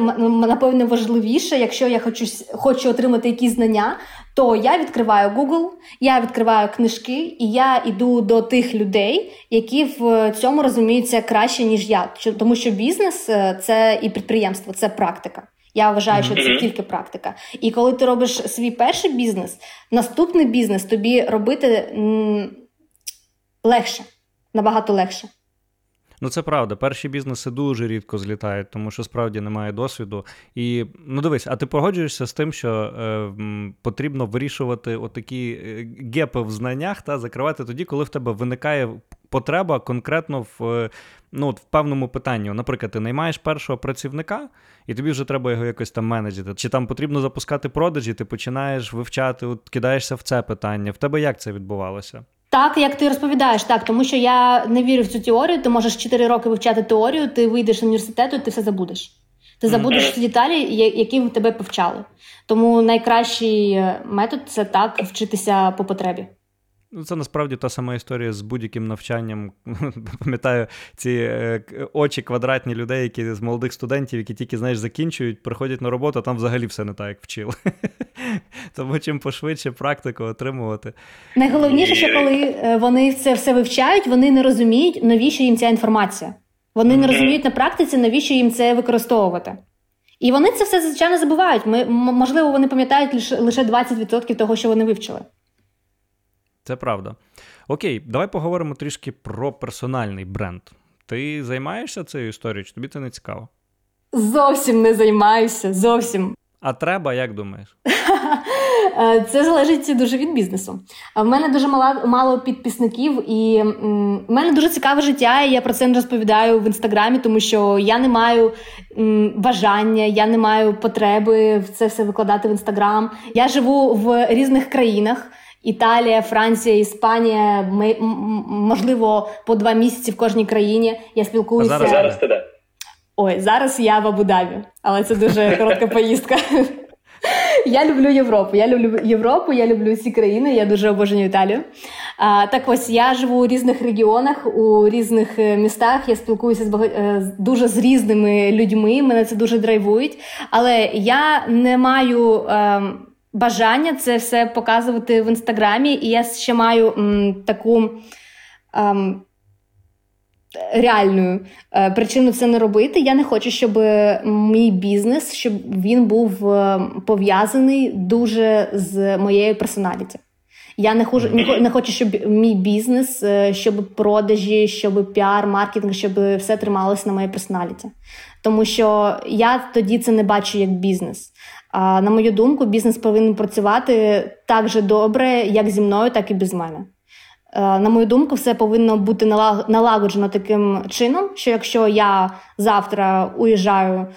напевно важливіше, якщо я хочу хочу отримати якісь знання, то я відкриваю Google, я відкриваю книжки, і я йду до тих людей, які в цьому розуміються краще ніж я. Тому що бізнес е, це і підприємство, це практика. Я вважаю, що це тільки практика. І коли ти робиш свій перший бізнес, наступний бізнес тобі робити легше, набагато легше. Ну, це правда. Перші бізнеси дуже рідко злітають, тому що справді немає досвіду. І ну дивись, а ти погоджуєшся з тим, що е, потрібно вирішувати отакі е, гепи в знаннях та закривати тоді, коли в тебе виникає потреба конкретно в ну, от в певному питанні. Наприклад, ти наймаєш першого працівника, і тобі вже треба його якось там менеджити. Чи там потрібно запускати продажі, ти починаєш вивчати, от кидаєшся в це питання. В тебе як це відбувалося? Так, як ти розповідаєш, так, тому що я не вірю в цю теорію. Ти можеш 4 роки вивчати теорію, ти вийдеш з університету, і ти все забудеш. Ти забудеш mm-hmm. деталі, які тебе повчали. Тому найкращий е, метод це так вчитися по потребі. Ну, Це насправді та сама історія з будь-яким навчанням. Пам'ятаю ці е, очі квадратні людей, які з молодих студентів, які тільки знаєш, закінчують, приходять на роботу, а там взагалі все не так, як вчили. Тому чим пошвидше практику отримувати. Найголовніше, що коли е, вони це все вивчають, вони не розуміють, навіщо їм ця інформація. Вони не розуміють на практиці, навіщо їм це використовувати. І вони це все звичайно забувають. Ми, Можливо, вони пам'ятають лише 20% того, що вони вивчили. Це правда. Окей, давай поговоримо трішки про персональний бренд. Ти займаєшся цією історією, чи тобі це не цікаво? Зовсім не займаюся. Зовсім. А треба, як думаєш? Е, це залежить дуже від бізнесу. В мене дуже мало, мало підписників, і в мене дуже цікаве життя. і Я про це не розповідаю в інстаграмі, тому що я не маю бажання, я не маю потреби в це все викладати в інстаграм. Я живу в різних країнах. Італія, Франція, Іспанія, ми, можливо, по два місяці в кожній країні. Я спілкуюся. А зараз, зараз ти де? Ой, зараз я в Абу-Дабі, але це дуже коротка поїздка. Я люблю Європу. Я люблю Європу, я люблю всі країни, я дуже обожнюю Італію. А, Так ось я живу у різних регіонах, у різних е, містах. Я спілкуюся з багать... Е, дуже з різними людьми. Мене це дуже драйвують. Але я не маю. Ем бажання це все показувати в інстаграмі, і я ще маю м, таку ем, реальну е, причину це не робити. Я не хочу, щоб мій бізнес щоб він був е, пов'язаний дуже з моєю personality. Я не хочу, не хочу, щоб мій бізнес, е, щоб продажі, щоб піар, маркетинг, щоб все трималося на моїй personality. Тому що я тоді це не бачу як бізнес. А на мою думку, бізнес повинен працювати так же добре, як зі мною, так і без мене. На мою думку, все повинно бути налагоджено таким чином, що якщо я завтра уїжджаю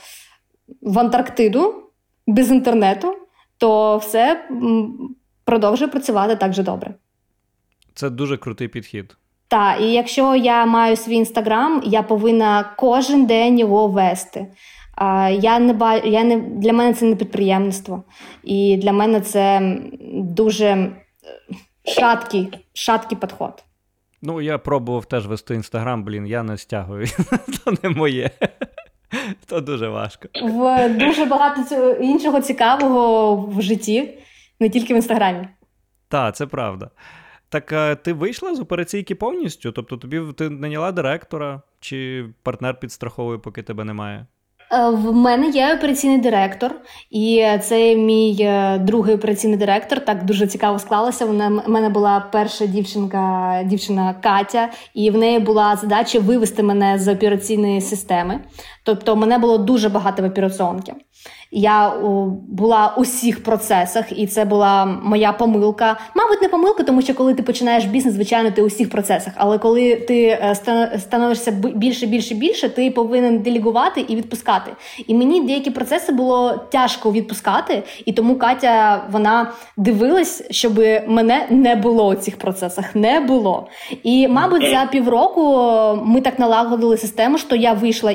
в Антарктиду без інтернету, то все продовжує працювати так же добре. Це дуже крутий підхід. Так, і якщо я маю свій інстаграм, я повинна кожен день його вести. Я не ба... я не для мене це не підприємництво, і для мене це дуже е, шаткий, шаткий підход. Ну, я пробував теж вести інстаграм, блін, я не стягую. То не моє. То дуже важко. В дуже багато іншого цікавого в житті, не тільки в інстаграмі. Так, це правда. Так ти вийшла з операційки повністю? Тобто тобі ти наняла директора, чи партнер підстраховує, поки тебе немає? Е, в мене є операційний директор, і це мій е, другий операційний директор. Так дуже цікаво склалося. Вона в мене була перша дівчинка, дівчина Катя, і в неї була задача вивести мене з операційної системи. Тобто, мене було дуже багато в операціонки. Я була у всіх процесах, і це була моя помилка. Мабуть, не помилка, тому що коли ти починаєш бізнес, звичайно, ти у всіх процесах. Але коли ти е, становишся більше, більше, більше, ти повинен делегувати і відпускати. І мені деякі процеси було тяжко відпускати, і тому Катя вона дивилась, щоб мене не було у цих процесах. Не було. І, мабуть, за півроку ми так налагодили систему, що я вийшла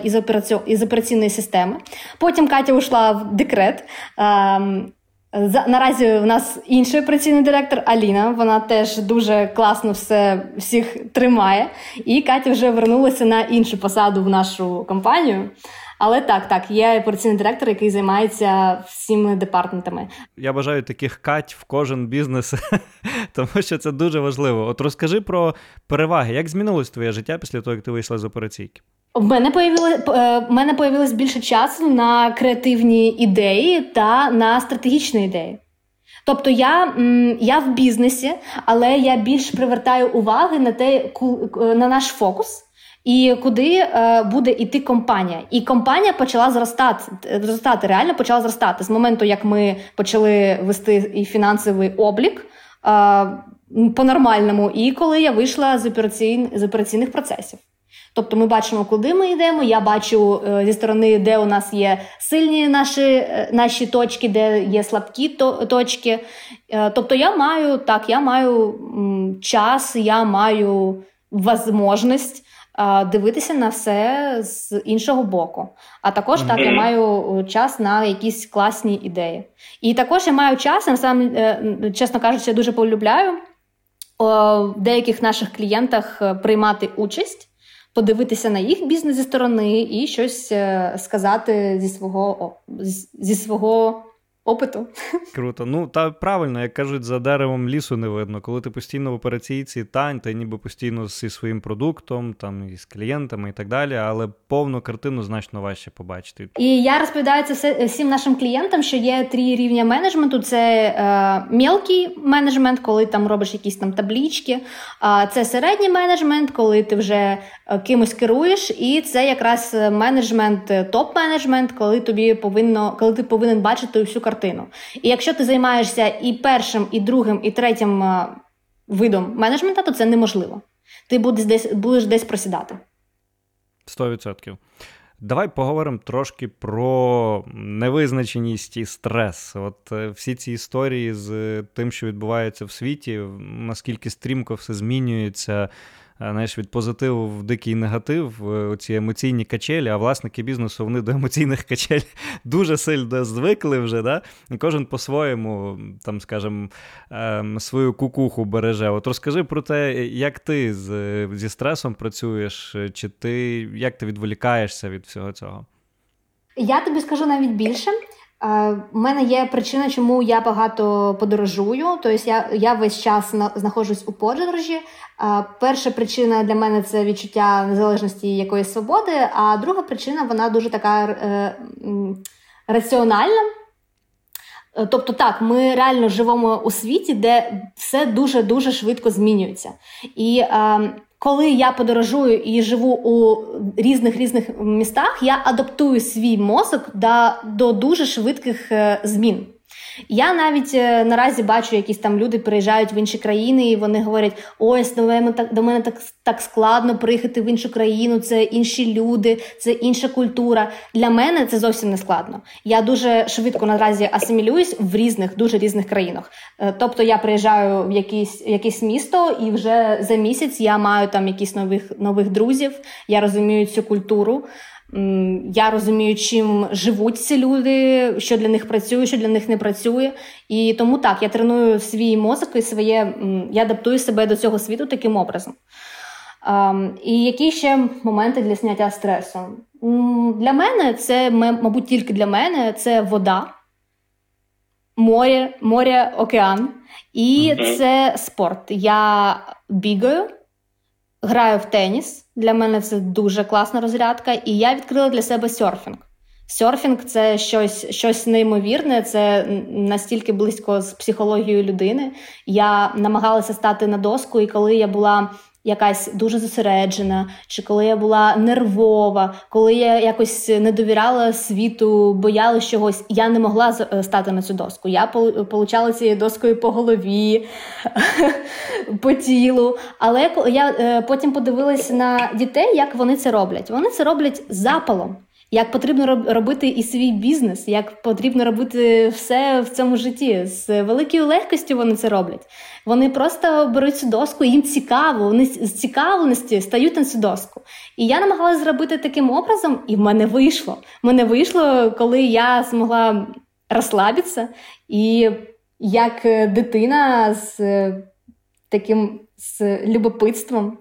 із операційної системи. Потім Катя ушла в декрет. Ем, наразі у нас інший операційний директор Аліна. Вона теж дуже класно все всіх тримає. І Катя вже вернулася на іншу посаду в нашу компанію. Але так, так, є операційний директор, який займається всіми департаментами. Я бажаю таких кать в кожен бізнес, тому що це дуже важливо. От розкажи про переваги, як змінилось твоє життя після того, як ти вийшла з операційки? В мене появилось, е, в мене появилось більше часу на креативні ідеї та на стратегічні ідеї. Тобто я я в бізнесі, але я більш привертаю уваги на те, на наш фокус і куди е, буде йти компанія. І компанія почала зростати, зростати, реально почала зростати з моменту, як ми почали вести і фінансовий облік е, по-нормальному, і коли я вийшла з, операційн, з операційних процесів. Тобто ми бачимо, куди ми йдемо. Я бачу е, зі сторони, де у нас є сильні наші е, наші точки, де є слабкі точки. Е, тобто, я маю так, я маю час, я маю можливість дивитися на все з іншого боку. А також так я маю час на якісь класні ідеї. І також я маю час, я сам, чесно кажучи, я дуже полюбляю в деяких наших клієнтах приймати участь подивитися на їх бізнес зі сторони і щось е, сказати зі свого зі свого опиту. Круто. Ну та правильно, як кажуть, за деревом лісу не видно. Коли ти постійно в операційці, тань, ти ніби постійно зі своїм продуктом, там і з клієнтами і так далі, але повну картину значно важче побачити. І я розповідаю це все всім нашим клієнтам, що є три рівня менеджменту: це е, мілкий менеджмент, коли там робиш якісь там таблічки. А це середній менеджмент, коли ти вже е, кимось керуєш, і це якраз менеджмент, е, топ-менеджмент, коли тобі повинно, коли ти повинен бачити всю картину. І якщо ти займаєшся і першим, і другим, і третім е, видом менеджмента, то це неможливо. Ти будеш десь будеш десь просідати. 100%. Давай поговоримо трошки про невизначеність і стрес. От е, всі ці історії з тим, що відбувається в світі, наскільки стрімко все змінюється. Е, знаєш, від позитиву в дикий негатив, оці емоційні качелі, а власники бізнесу вони до емоційних качель дуже сильно звикли вже. да? Кожен по-своєму, там, скажімо, ем, свою кукуху береже. От розкажи про те, як ти з, зі стресом працюєш, чи ти як ти відволікаєшся від всього цього? Я тобі скажу навіть більше. У мене є причина, чому я багато подорожую. Тобто я я весь час знаходжусь у подорожі. Перша причина для мене це відчуття незалежності якоїсь свободи. А друга причина вона дуже така е, раціональна. Тобто, так, ми реально живемо у світі, де все дуже дуже швидко змінюється. І е, коли я подорожую і живу у різних різних містах, я адаптую свій мозок до, до дуже швидких е, змін. Я навіть е, наразі бачу, якісь там люди приїжджають в інші країни, і вони говорять: ось до мене так до мене так так складно приїхати в іншу країну. Це інші люди, це інша культура. Для мене це зовсім не складно. Я дуже швидко наразі асимілююсь в різних, дуже різних країнах. Е, тобто я приїжджаю в якісь якесь місто, і вже за місяць я маю там якісь нових нових друзів. Я розумію цю культуру. Я розумію, чим живуть ці люди, що для них працює, що для них не працює. І тому так, я треную свій мозок і своє, я адаптую себе до цього світу таким образом. І які ще моменти для зняття стресу? Для мене це, мабуть, тільки для мене це вода, море, море, океан. І це спорт. Я бігаю, граю в теніс. Для мене це дуже класна розрядка. І я відкрила для себе серфінг. Серфінг це щось щось неймовірне, це настільки близько з психологією людини. Я намагалася стати на доску, і коли я була якась дуже зосереджена, чи коли я була нервова, коли я якось не довіряла світу, боялась чогось, я не могла е, стати на цю доску. Я получала цією доскою по голові, по тілу. Але я е, потім подивилася на дітей, як вони це роблять. Вони це роблять запалом як потрібно робити і свій бізнес, як потрібно робити все в цьому житті. З великою легкістю вони це роблять. Вони просто беруть цю доску, їм цікаво, вони з цікавленості стають на цю доску. І я намагалася зробити таким образом, і в мене вийшло. В мене вийшло, коли я змогла розслабитися, і як дитина з таким з любопитством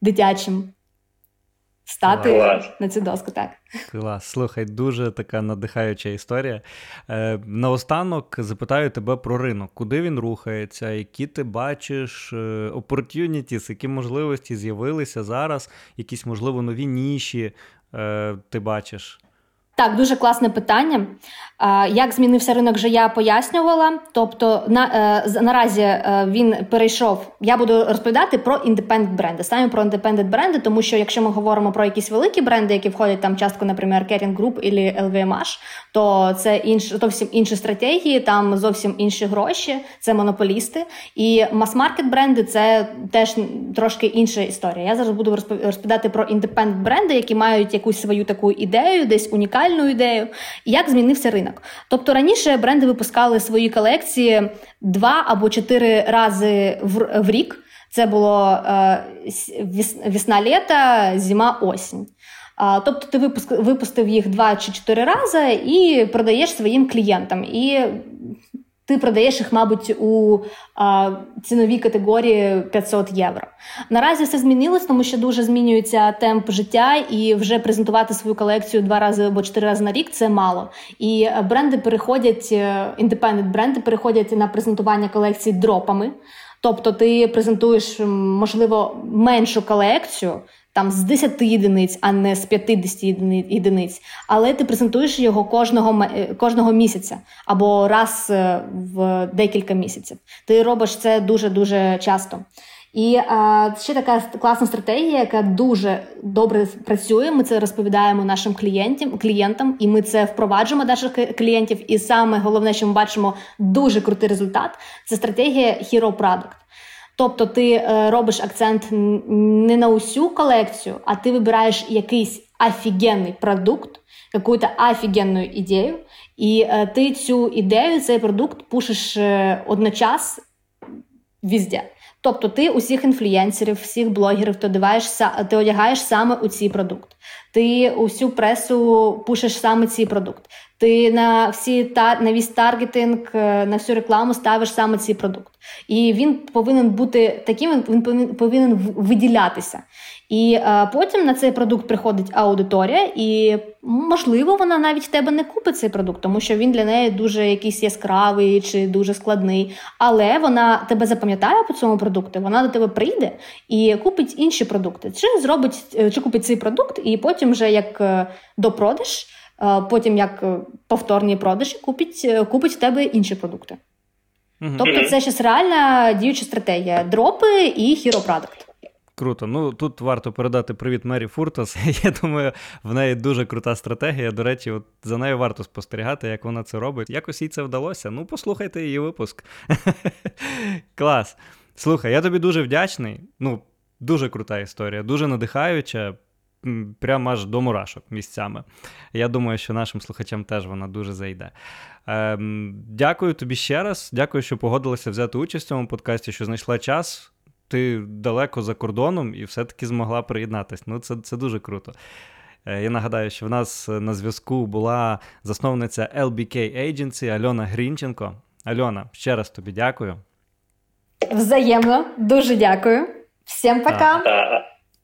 дитячим стати Клас. на цю доску. так. Клас. Слухай, дуже така надихаюча історія. Е, Наостанок запитаю тебе про ринок. Куди він рухається, які ти бачиш е, opportunities, які можливості з'явилися зараз, якісь, можливо, нові ніші е, ти бачиш? Так, дуже класне питання. Як змінився ринок, вже я пояснювала. Тобто, на е, наразі е, він перейшов. Я буду розповідати про індепендент бренди. Саме про індепендент бренди, тому що якщо ми говоримо про якісь великі бренди, які входять там частку, наприклад, Kering Group або LVMH, то це інш, зовсім інші стратегії, там зовсім інші гроші, це монополісти. І мас-маркет бренди це теж трошки інша історія. Я зараз буду розповідати про індепендент бренди, які мають якусь свою таку ідею, десь унікальну ідею, і як змінився ринок. Тобто раніше бренди випускали свої колекції два або чотири рази в, в рік. Це було е, весна літа зима осінь. Тобто ти випустив їх два чи чотири рази і продаєш своїм клієнтам. І ти продаєш їх, мабуть, у а, ціновій категорії 500 євро. Наразі все змінилось, тому що дуже змінюється темп життя, і вже презентувати свою колекцію два рази або чотири рази на рік це мало. І бренди переходять, індепендент бренди переходять на презентування колекцій дропами. Тобто ти презентуєш, можливо, меншу колекцію там з 10 єдиниць, а не з 50 єдиниць. Але ти презентуєш його кожного е, кожного місяця або раз е, в декілька місяців. Ти робиш це дуже дуже часто. І а, ще така класна стратегія, яка дуже добре працює. Ми це розповідаємо нашим клієнтам, клієнтам, і ми це впроваджуємо наших клієнтів. І саме головне, що ми бачимо дуже крутий результат, це стратегія Hero Product. Тобто ти е, робиш акцент не на усю колекцію, а ти вибираєш якийсь офігенний продукт, якусь офігенну ідею, і е, ти цю ідею, цей продукт пушиш е, одночас везде. Тобто ти усіх інфлюєнсерів, всіх блогерів ти одягаєш, ти одягаєш саме у цей продукт. Ти усю пресу пушиш саме цей продукт. Ти на всі на весь таргетинг, е, на всю рекламу ставиш саме цей продукт. І він повинен бути таким, він повинен виділятися. І а, потім на цей продукт приходить аудиторія, і можливо, вона навіть в тебе не купить цей продукт, тому що він для неї дуже якийсь яскравий чи дуже складний. Але вона тебе запам'ятає по цьому продукту, вона до тебе прийде і купить інші продукти. Чи зробить, е, чи купить цей продукт, і потім вже як е, допродаж, е, потім як повторні продажі, купить, купить в тебе інші продукти. Тобто, це щось реальна діюча стратегія: дропи і product. Круто. Ну тут варто передати привіт Мері Фуртас. Я думаю, в неї дуже крута стратегія. До речі, от за нею варто спостерігати, як вона це робить. Якось їй це вдалося. Ну, послухайте її випуск. Клас. Слухай, я тобі дуже вдячний. Ну, дуже крута історія, дуже надихаюча. Прямо аж до мурашок місцями. Я думаю, що нашим слухачам теж вона дуже зайде. Ем, Дякую тобі ще раз. Дякую, що погодилася взяти участь в цьому подкасті, що знайшла час ти далеко за кордоном і все-таки змогла приєднатися. Ну, це це дуже круто. Е, Я нагадаю, що в нас на зв'язку була засновниця LBK Agency Альона Грінченко. Альона, ще раз тобі дякую. Взаємно, дуже дякую. Всім пока.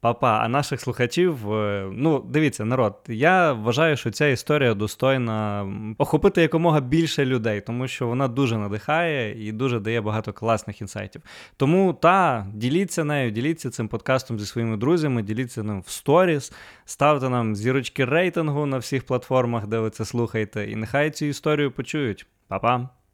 Папа, а наших слухачів, е, ну дивіться, народ. Я вважаю, що ця історія достойна охопити якомога більше людей, тому що вона дуже надихає і дуже дає багато класних інсайтів. Тому та діліться нею, діліться цим подкастом зі своїми друзями, діліться ним в сторіс, ставте нам зірочки рейтингу на всіх платформах, де ви це слухаєте, і нехай цю історію почують. Па-па!